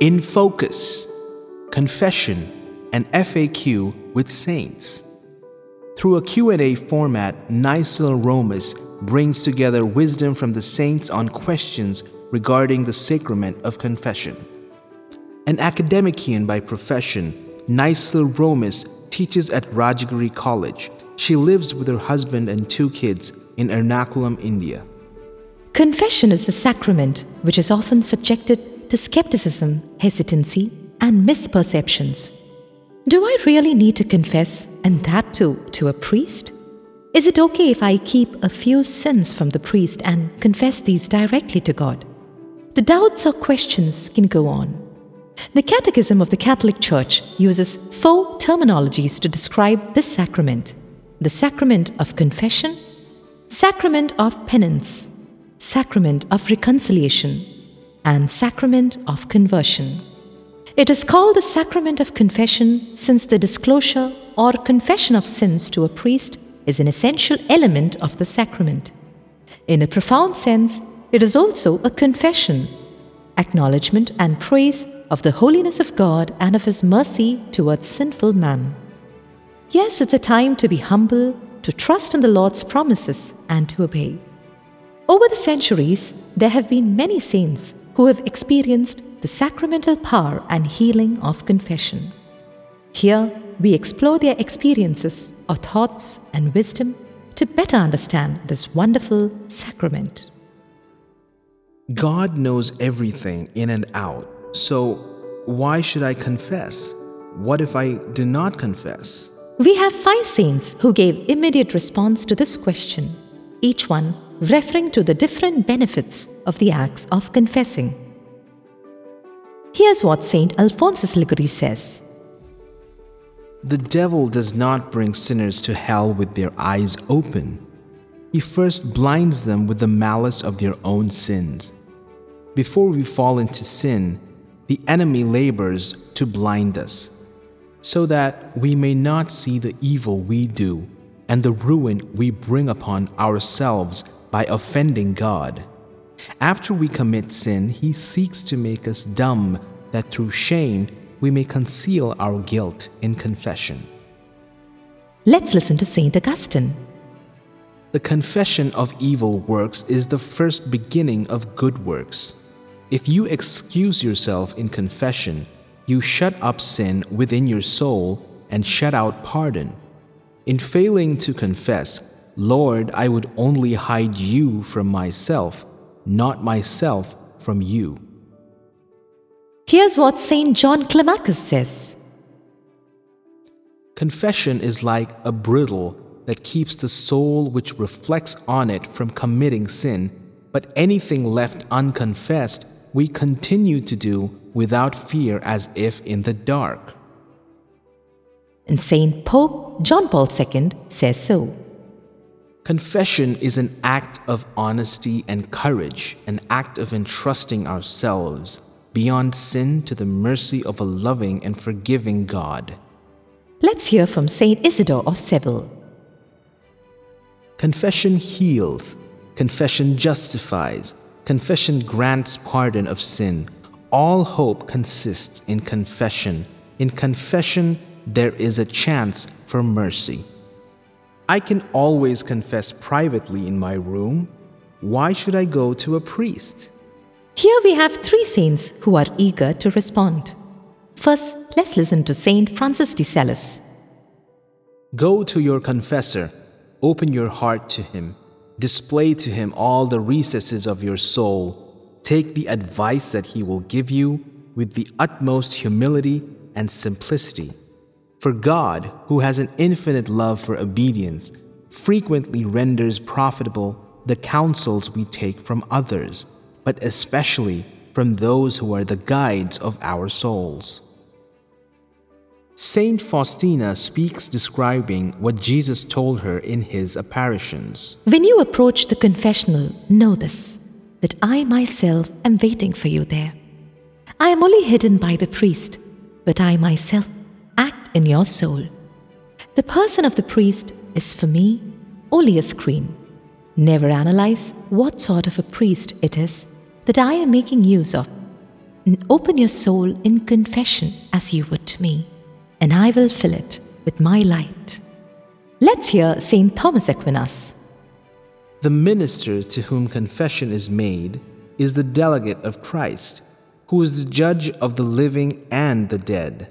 In Focus Confession and FAQ with Saints. Through a Q&A format, Nicel Romus brings together wisdom from the saints on questions regarding the sacrament of confession. An academician by profession, Nicel Romus teaches at Rajagiri College. She lives with her husband and two kids in Ernakulam, India. Confession is the sacrament which is often subjected to skepticism, hesitancy, and misperceptions. Do I really need to confess, and that too to a priest? Is it okay if I keep a few sins from the priest and confess these directly to God? The doubts or questions can go on. The Catechism of the Catholic Church uses four terminologies to describe this sacrament the sacrament of confession, sacrament of penance, sacrament of reconciliation, and sacrament of conversion. It is called the sacrament of confession since the disclosure or confession of sins to a priest is an essential element of the sacrament. In a profound sense, it is also a confession, acknowledgement, and praise of the holiness of God and of His mercy towards sinful man. Yes, it's a time to be humble, to trust in the Lord's promises, and to obey. Over the centuries, there have been many saints who have experienced the sacramental power and healing of confession. Here, we explore their experiences or thoughts and wisdom to better understand this wonderful sacrament. God knows everything in and out, so why should I confess? What if I do not confess? We have five saints who gave immediate response to this question, each one referring to the different benefits of the acts of confessing. Here's what Saint Alphonsus Liguori says The devil does not bring sinners to hell with their eyes open. He first blinds them with the malice of their own sins. Before we fall into sin, the enemy labors to blind us, so that we may not see the evil we do and the ruin we bring upon ourselves by offending God. After we commit sin, He seeks to make us dumb that through shame we may conceal our guilt in confession. Let's listen to Saint Augustine. The confession of evil works is the first beginning of good works. If you excuse yourself in confession, you shut up sin within your soul and shut out pardon. In failing to confess, Lord, I would only hide you from myself, not myself from you. Here's what St. John Climacus says Confession is like a bridle that keeps the soul which reflects on it from committing sin, but anything left unconfessed we continue to do without fear as if in the dark. And St. Pope John Paul II says so. Confession is an act of honesty and courage, an act of entrusting ourselves beyond sin to the mercy of a loving and forgiving God. Let's hear from Saint Isidore of Seville. Confession heals, confession justifies, confession grants pardon of sin. All hope consists in confession. In confession, there is a chance for mercy. I can always confess privately in my room. Why should I go to a priest? Here we have three saints who are eager to respond. First, let's listen to Saint Francis de Sales. Go to your confessor, open your heart to him, display to him all the recesses of your soul, take the advice that he will give you with the utmost humility and simplicity. For God, who has an infinite love for obedience, frequently renders profitable the counsels we take from others, but especially from those who are the guides of our souls. Saint Faustina speaks describing what Jesus told her in his apparitions. When you approach the confessional, know this that I myself am waiting for you there. I am only hidden by the priest, but I myself act in your soul. The person of the priest is for me only a screen. Never analyze what sort of a priest it is that I am making use of. open your soul in confession as you would to me, and I will fill it with my light. Let's hear St. Thomas Aquinas. The minister to whom confession is made is the delegate of Christ, who is the judge of the living and the dead.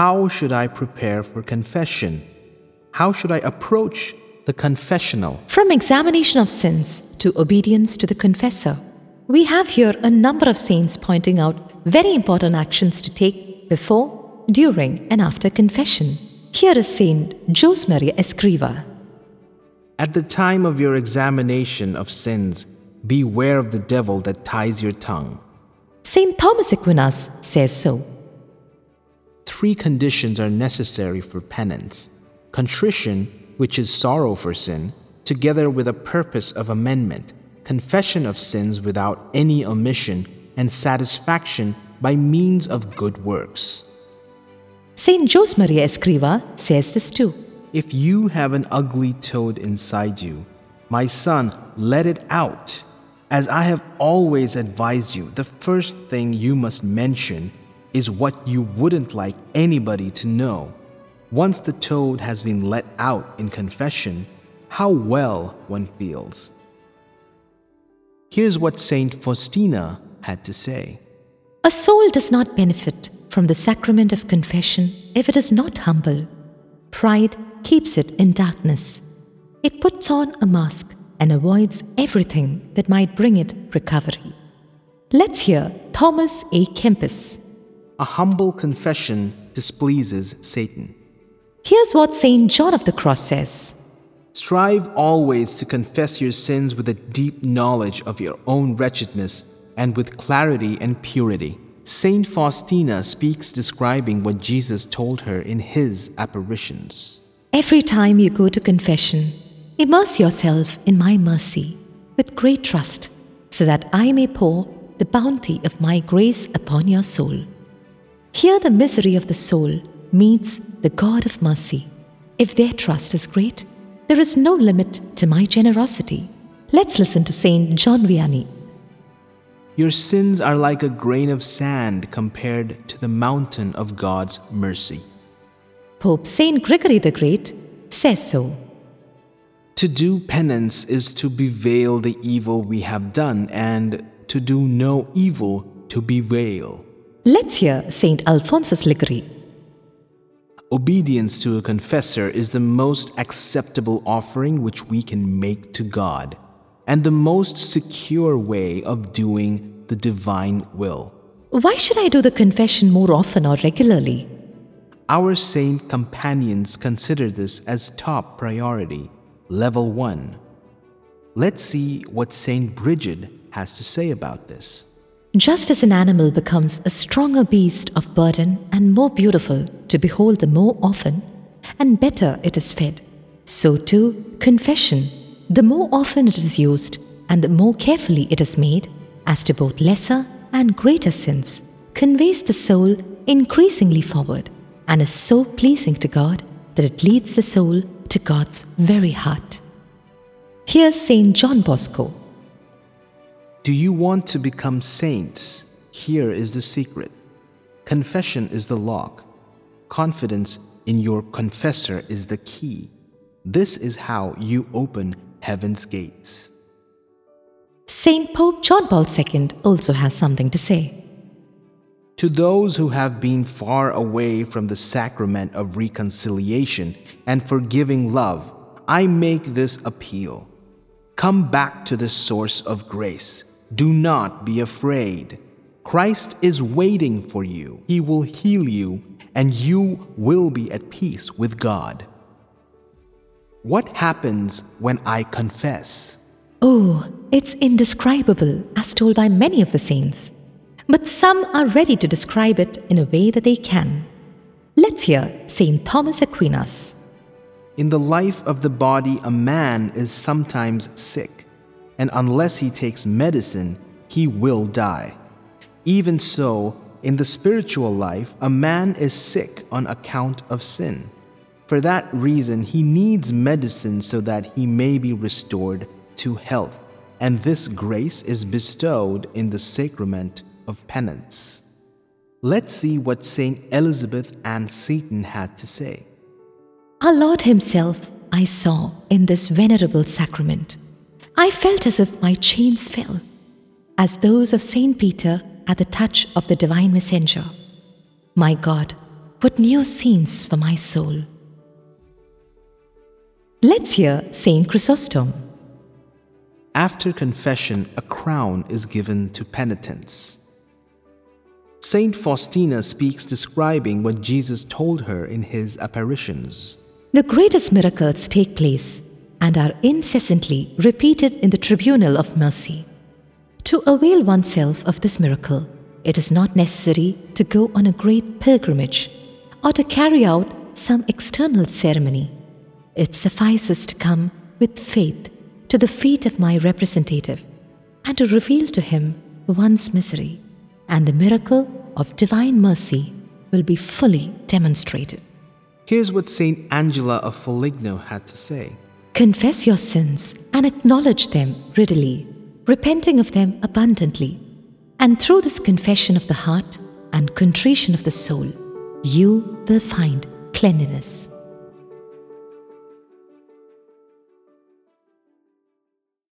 How should I prepare for confession? How should I approach the confessional? From examination of sins to obedience to the confessor, we have here a number of saints pointing out very important actions to take before, during, and after confession. Here is Saint Jose Maria Escriva. At the time of your examination of sins, beware of the devil that ties your tongue. Saint Thomas Aquinas says so. Three conditions are necessary for penance contrition, which is sorrow for sin, together with a purpose of amendment, confession of sins without any omission, and satisfaction by means of good works. Saint Jose Maria Escriva says this too. If you have an ugly toad inside you, my son, let it out. As I have always advised you, the first thing you must mention is what you wouldn't like anybody to know. Once the toad has been let out in confession, how well one feels. Here's what Saint Faustina had to say A soul does not benefit from the sacrament of confession if it is not humble. Pride keeps it in darkness. It puts on a mask and avoids everything that might bring it recovery. Let's hear Thomas A. Kempis. A humble confession displeases Satan. Here's what St. John of the Cross says Strive always to confess your sins with a deep knowledge of your own wretchedness and with clarity and purity. Saint Faustina speaks describing what Jesus told her in his apparitions. Every time you go to confession, immerse yourself in my mercy with great trust, so that I may pour the bounty of my grace upon your soul. Here, the misery of the soul meets the God of mercy. If their trust is great, there is no limit to my generosity. Let's listen to Saint John Vianney. Your sins are like a grain of sand compared to the mountain of God's mercy. Pope Saint Gregory the Great says so. To do penance is to bewail the evil we have done, and to do no evil to bewail. Let's hear Saint Alphonsus Liguori. Obedience to a confessor is the most acceptable offering which we can make to God, and the most secure way of doing the divine will. Why should I do the confession more often or regularly? Our saint companions consider this as top priority, level 1. Let's see what Saint Bridget has to say about this. Just as an animal becomes a stronger beast of burden and more beautiful to behold the more often and better it is fed, so too confession, the more often it is used and the more carefully it is made, as to both lesser and greater sins, conveys the soul increasingly forward and is so pleasing to God that it leads the soul to God's very heart. Here's Saint John Bosco. Do you want to become saints? Here is the secret. Confession is the lock. Confidence in your confessor is the key. This is how you open heaven's gates. Saint Pope John Paul II also has something to say. To those who have been far away from the sacrament of reconciliation and forgiving love, I make this appeal. Come back to the source of grace. Do not be afraid. Christ is waiting for you. He will heal you, and you will be at peace with God. What happens when I confess? Oh, it's indescribable, as told by many of the saints. But some are ready to describe it in a way that they can. Let's hear St. Thomas Aquinas. In the life of the body, a man is sometimes sick, and unless he takes medicine, he will die. Even so, in the spiritual life, a man is sick on account of sin. For that reason, he needs medicine so that he may be restored to health and this grace is bestowed in the sacrament of penance. Let's see what Saint Elizabeth Ann Seton had to say. Our Lord Himself I saw in this venerable sacrament. I felt as if my chains fell, as those of Saint Peter at the touch of the divine messenger. My God, what new scenes for my soul. Let's hear Saint Chrysostom. After confession, a crown is given to penitents. Saint Faustina speaks describing what Jesus told her in his apparitions. The greatest miracles take place and are incessantly repeated in the tribunal of mercy. To avail oneself of this miracle, it is not necessary to go on a great pilgrimage or to carry out some external ceremony. It suffices to come with faith to the feet of my representative and to reveal to him one's misery, and the miracle of divine mercy will be fully demonstrated. Here's what Saint Angela of Foligno had to say Confess your sins and acknowledge them readily, repenting of them abundantly. And through this confession of the heart and contrition of the soul, you will find cleanliness.